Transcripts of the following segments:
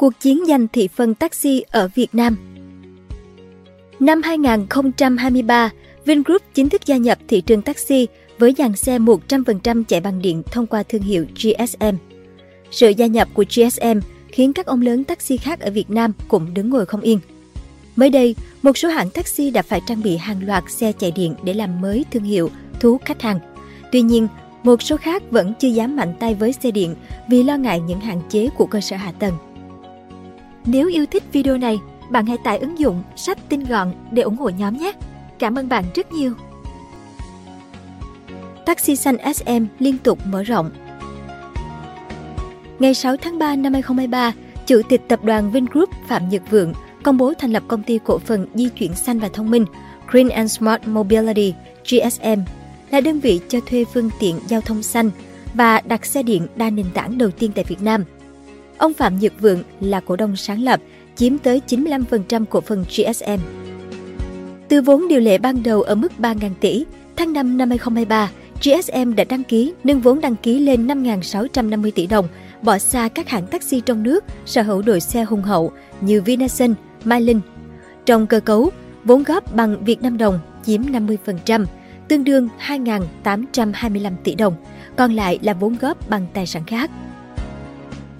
Cuộc chiến giành thị phần taxi ở Việt Nam Năm 2023, Vingroup chính thức gia nhập thị trường taxi với dàn xe 100% chạy bằng điện thông qua thương hiệu GSM. Sự gia nhập của GSM khiến các ông lớn taxi khác ở Việt Nam cũng đứng ngồi không yên. Mới đây, một số hãng taxi đã phải trang bị hàng loạt xe chạy điện để làm mới thương hiệu, thu hút khách hàng. Tuy nhiên, một số khác vẫn chưa dám mạnh tay với xe điện vì lo ngại những hạn chế của cơ sở hạ tầng. Nếu yêu thích video này, bạn hãy tải ứng dụng sách tin gọn để ủng hộ nhóm nhé. Cảm ơn bạn rất nhiều. Taxi xanh SM liên tục mở rộng Ngày 6 tháng 3 năm 2023, Chủ tịch tập đoàn Vingroup Phạm Nhật Vượng công bố thành lập công ty cổ phần di chuyển xanh và thông minh Green and Smart Mobility GSM là đơn vị cho thuê phương tiện giao thông xanh và đặt xe điện đa nền tảng đầu tiên tại Việt Nam. Ông Phạm Nhật Vượng là cổ đông sáng lập, chiếm tới 95% cổ phần GSM. Từ vốn điều lệ ban đầu ở mức 3.000 tỷ, tháng 5 năm 2023, GSM đã đăng ký nâng vốn đăng ký lên 5.650 tỷ đồng, bỏ xa các hãng taxi trong nước sở hữu đội xe hùng hậu như Vinasun, Mai Linh. Trong cơ cấu, vốn góp bằng Việt Nam đồng chiếm 50%, tương đương 2.825 tỷ đồng, còn lại là vốn góp bằng tài sản khác.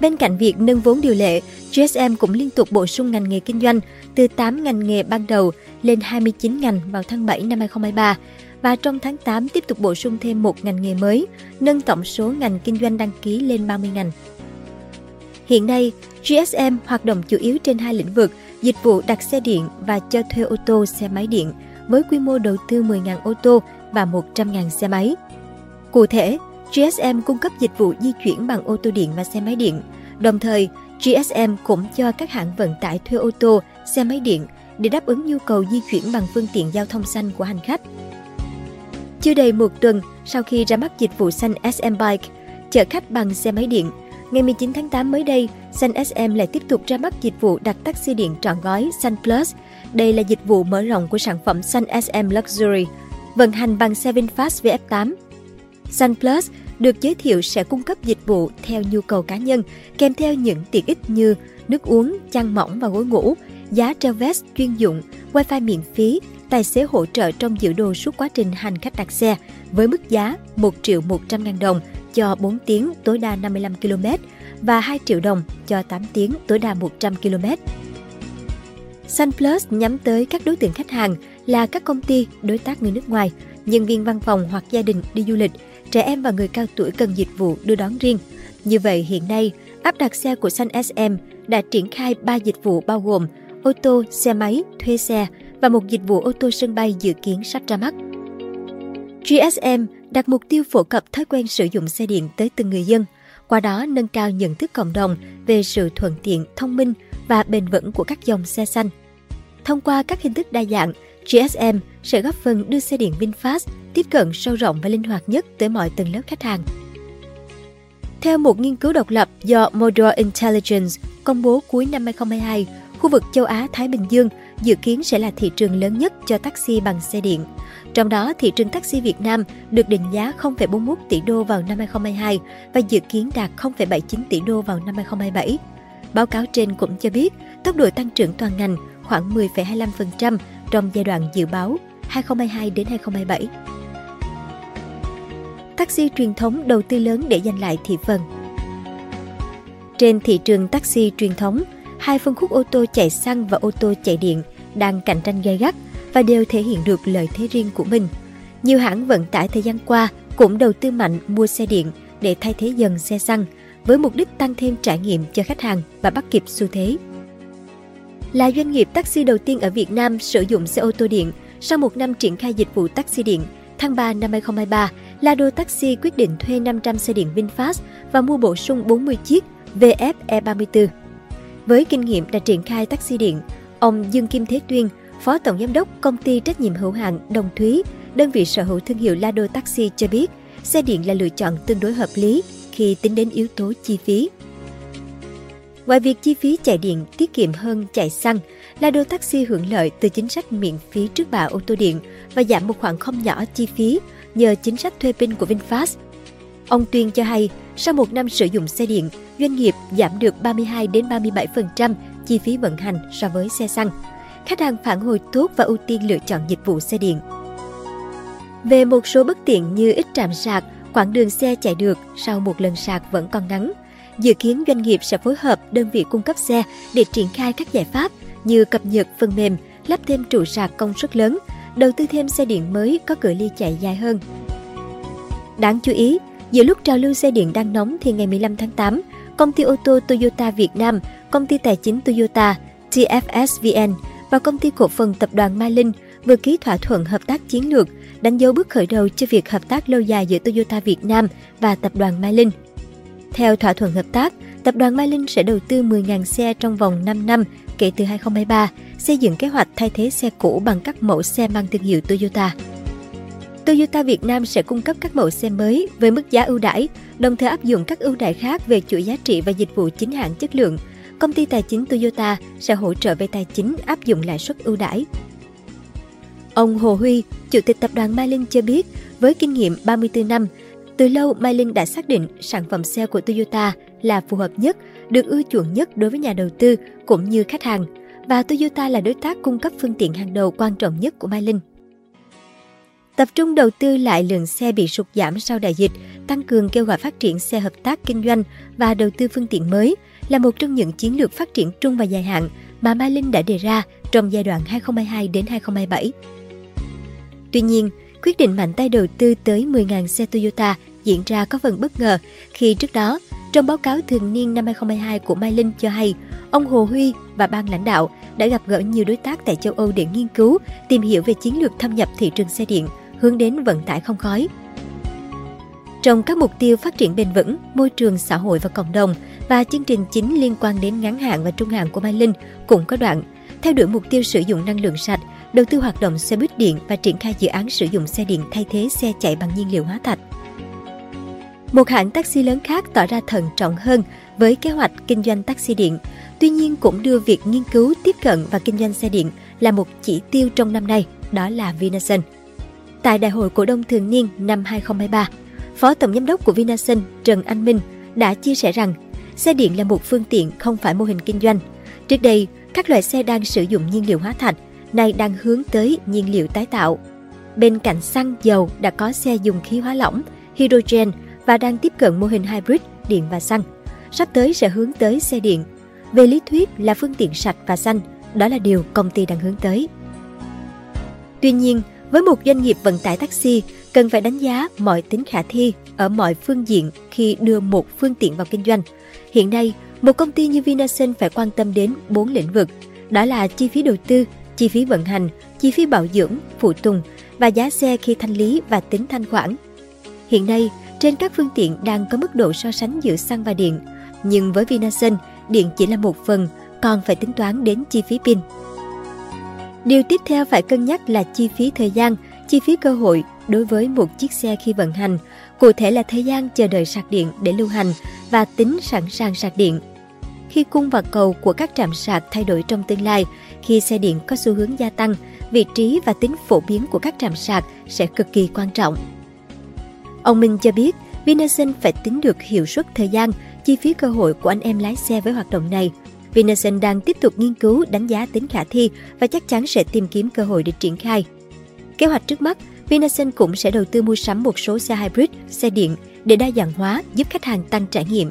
Bên cạnh việc nâng vốn điều lệ, GSM cũng liên tục bổ sung ngành nghề kinh doanh từ 8 ngành nghề ban đầu lên 29 ngành vào tháng 7 năm 2023 và trong tháng 8 tiếp tục bổ sung thêm một ngành nghề mới, nâng tổng số ngành kinh doanh đăng ký lên 30 ngành. Hiện nay, GSM hoạt động chủ yếu trên hai lĩnh vực dịch vụ đặt xe điện và cho thuê ô tô xe máy điện với quy mô đầu tư 10.000 ô tô và 100.000 xe máy. Cụ thể, GSM cung cấp dịch vụ di chuyển bằng ô tô điện và xe máy điện. Đồng thời, GSM cũng cho các hãng vận tải thuê ô tô, xe máy điện để đáp ứng nhu cầu di chuyển bằng phương tiện giao thông xanh của hành khách. Chưa đầy một tuần sau khi ra mắt dịch vụ xanh SM Bike, chở khách bằng xe máy điện, ngày 19 tháng 8 mới đây, Xanh SM lại tiếp tục ra mắt dịch vụ đặt taxi điện trọn gói Xanh Plus. Đây là dịch vụ mở rộng của sản phẩm Xanh SM Luxury, vận hành bằng xe VinFast VF8. Xanh Plus được giới thiệu sẽ cung cấp dịch vụ theo nhu cầu cá nhân, kèm theo những tiện ích như nước uống, chăn mỏng và gối ngủ, giá treo vest chuyên dụng, wifi miễn phí, tài xế hỗ trợ trong giữ đồ suốt quá trình hành khách đặt xe với mức giá 1 triệu 100 ngàn đồng cho 4 tiếng tối đa 55 km và 2 triệu đồng cho 8 tiếng tối đa 100 km. Sun Plus nhắm tới các đối tượng khách hàng là các công ty, đối tác người nước ngoài, nhân viên văn phòng hoặc gia đình đi du lịch, trẻ em và người cao tuổi cần dịch vụ đưa đón riêng. Như vậy hiện nay, áp đặt xe của Sun SM đã triển khai 3 dịch vụ bao gồm ô tô, xe máy, thuê xe và một dịch vụ ô tô sân bay dự kiến sắp ra mắt. GSM đặt mục tiêu phổ cập thói quen sử dụng xe điện tới từng người dân, qua đó nâng cao nhận thức cộng đồng về sự thuận tiện, thông minh và bền vững của các dòng xe xanh. Thông qua các hình thức đa dạng, GSM sẽ góp phần đưa xe điện VinFast tiếp cận sâu rộng và linh hoạt nhất tới mọi tầng lớp khách hàng. Theo một nghiên cứu độc lập do Model Intelligence công bố cuối năm 2022, khu vực châu Á-Thái Bình Dương dự kiến sẽ là thị trường lớn nhất cho taxi bằng xe điện. Trong đó, thị trường taxi Việt Nam được định giá 0,41 tỷ đô vào năm 2022 và dự kiến đạt 0,79 tỷ đô vào năm 2027. Báo cáo trên cũng cho biết, tốc độ tăng trưởng toàn ngành khoảng 10,25% trong giai đoạn dự báo 2022 đến 2027. Taxi truyền thống đầu tư lớn để giành lại thị phần. Trên thị trường taxi truyền thống, hai phân khúc ô tô chạy xăng và ô tô chạy điện đang cạnh tranh gay gắt và đều thể hiện được lợi thế riêng của mình. Nhiều hãng vận tải thời gian qua cũng đầu tư mạnh mua xe điện để thay thế dần xe xăng với mục đích tăng thêm trải nghiệm cho khách hàng và bắt kịp xu thế. Là doanh nghiệp taxi đầu tiên ở Việt Nam sử dụng xe ô tô điện sau một năm triển khai dịch vụ taxi điện, tháng 3 năm 2023, Lado Taxi quyết định thuê 500 xe điện VinFast và mua bổ sung 40 chiếc VF E34. Với kinh nghiệm đã triển khai taxi điện, ông Dương Kim Thế Tuyên, Phó Tổng Giám đốc Công ty Trách nhiệm hữu hạn Đồng Thúy, đơn vị sở hữu thương hiệu Lado Taxi cho biết, xe điện là lựa chọn tương đối hợp lý khi tính đến yếu tố chi phí. Ngoài việc chi phí chạy điện tiết kiệm hơn chạy xăng, Lado Taxi hưởng lợi từ chính sách miễn phí trước bạ ô tô điện và giảm một khoản không nhỏ chi phí nhờ chính sách thuê pin của VinFast. Ông Tuyên cho hay, sau một năm sử dụng xe điện, doanh nghiệp giảm được 32 đến 37% chi phí vận hành so với xe xăng. Khách hàng phản hồi tốt và ưu tiên lựa chọn dịch vụ xe điện. Về một số bất tiện như ít trạm sạc, quãng đường xe chạy được sau một lần sạc vẫn còn ngắn. Dự kiến doanh nghiệp sẽ phối hợp đơn vị cung cấp xe để triển khai các giải pháp như cập nhật phần mềm, lắp thêm trụ sạc công suất lớn, đầu tư thêm xe điện mới có cự ly chạy dài hơn. Đáng chú ý, giữa lúc trào lưu xe điện đang nóng thì ngày 15 tháng 8, công ty ô tô Toyota Việt Nam, công ty tài chính Toyota, TFSVN và công ty cổ phần tập đoàn Mai Linh vừa ký thỏa thuận hợp tác chiến lược, đánh dấu bước khởi đầu cho việc hợp tác lâu dài giữa Toyota Việt Nam và tập đoàn Mai Linh. Theo thỏa thuận hợp tác, tập đoàn Mai Linh sẽ đầu tư 10.000 xe trong vòng 5 năm kể từ 2023, xây dựng kế hoạch thay thế xe cũ bằng các mẫu xe mang thương hiệu Toyota. Toyota Việt Nam sẽ cung cấp các mẫu xe mới với mức giá ưu đãi, đồng thời áp dụng các ưu đãi khác về chuỗi giá trị và dịch vụ chính hãng chất lượng. Công ty tài chính Toyota sẽ hỗ trợ về tài chính áp dụng lãi suất ưu đãi. Ông Hồ Huy, Chủ tịch Tập đoàn Mai Linh cho biết, với kinh nghiệm 34 năm, từ lâu Mai Linh đã xác định sản phẩm xe của Toyota là phù hợp nhất, được ưa chuộng nhất đối với nhà đầu tư cũng như khách hàng, và Toyota là đối tác cung cấp phương tiện hàng đầu quan trọng nhất của Mai Linh. Tập trung đầu tư lại lượng xe bị sụt giảm sau đại dịch, tăng cường kêu gọi phát triển xe hợp tác kinh doanh và đầu tư phương tiện mới là một trong những chiến lược phát triển trung và dài hạn mà Mai Linh đã đề ra trong giai đoạn 2022 đến 2027. Tuy nhiên, quyết định mạnh tay đầu tư tới 10.000 xe Toyota diễn ra có phần bất ngờ khi trước đó, trong báo cáo thường niên năm 2022 của Mai Linh cho hay, ông Hồ Huy và ban lãnh đạo đã gặp gỡ nhiều đối tác tại châu Âu để nghiên cứu, tìm hiểu về chiến lược thâm nhập thị trường xe điện, hướng đến vận tải không khói. Trong các mục tiêu phát triển bền vững, môi trường, xã hội và cộng đồng và chương trình chính liên quan đến ngắn hạn và trung hạn của Mai Linh cũng có đoạn theo đuổi mục tiêu sử dụng năng lượng sạch, đầu tư hoạt động xe buýt điện và triển khai dự án sử dụng xe điện thay thế xe chạy bằng nhiên liệu hóa thạch. Một hãng taxi lớn khác tỏ ra thận trọng hơn với kế hoạch kinh doanh taxi điện, tuy nhiên cũng đưa việc nghiên cứu, tiếp cận và kinh doanh xe điện là một chỉ tiêu trong năm nay, đó là Vinasun. Tại Đại hội cổ đông thường niên năm 2023, Phó Tổng Giám đốc của Vinasun Trần Anh Minh đã chia sẻ rằng xe điện là một phương tiện không phải mô hình kinh doanh. Trước đây, các loại xe đang sử dụng nhiên liệu hóa thạch, nay đang hướng tới nhiên liệu tái tạo. Bên cạnh xăng, dầu đã có xe dùng khí hóa lỏng, hydrogen và đang tiếp cận mô hình hybrid điện và xăng. Sắp tới sẽ hướng tới xe điện. Về lý thuyết là phương tiện sạch và xanh, đó là điều công ty đang hướng tới. Tuy nhiên, với một doanh nghiệp vận tải taxi, cần phải đánh giá mọi tính khả thi ở mọi phương diện khi đưa một phương tiện vào kinh doanh. Hiện nay, một công ty như Vinasun phải quan tâm đến bốn lĩnh vực, đó là chi phí đầu tư, chi phí vận hành, chi phí bảo dưỡng, phụ tùng và giá xe khi thanh lý và tính thanh khoản. Hiện nay, trên các phương tiện đang có mức độ so sánh giữa xăng và điện, nhưng với Vinasun, điện chỉ là một phần, còn phải tính toán đến chi phí pin. Điều tiếp theo phải cân nhắc là chi phí thời gian, chi phí cơ hội đối với một chiếc xe khi vận hành, cụ thể là thời gian chờ đợi sạc điện để lưu hành và tính sẵn sàng sạc điện. Khi cung và cầu của các trạm sạc thay đổi trong tương lai, khi xe điện có xu hướng gia tăng, vị trí và tính phổ biến của các trạm sạc sẽ cực kỳ quan trọng. Ông Minh cho biết, Vinasun phải tính được hiệu suất thời gian, chi phí cơ hội của anh em lái xe với hoạt động này. Vinasun đang tiếp tục nghiên cứu, đánh giá tính khả thi và chắc chắn sẽ tìm kiếm cơ hội để triển khai. Kế hoạch trước mắt, Vinasun cũng sẽ đầu tư mua sắm một số xe hybrid, xe điện để đa dạng hóa, giúp khách hàng tăng trải nghiệm.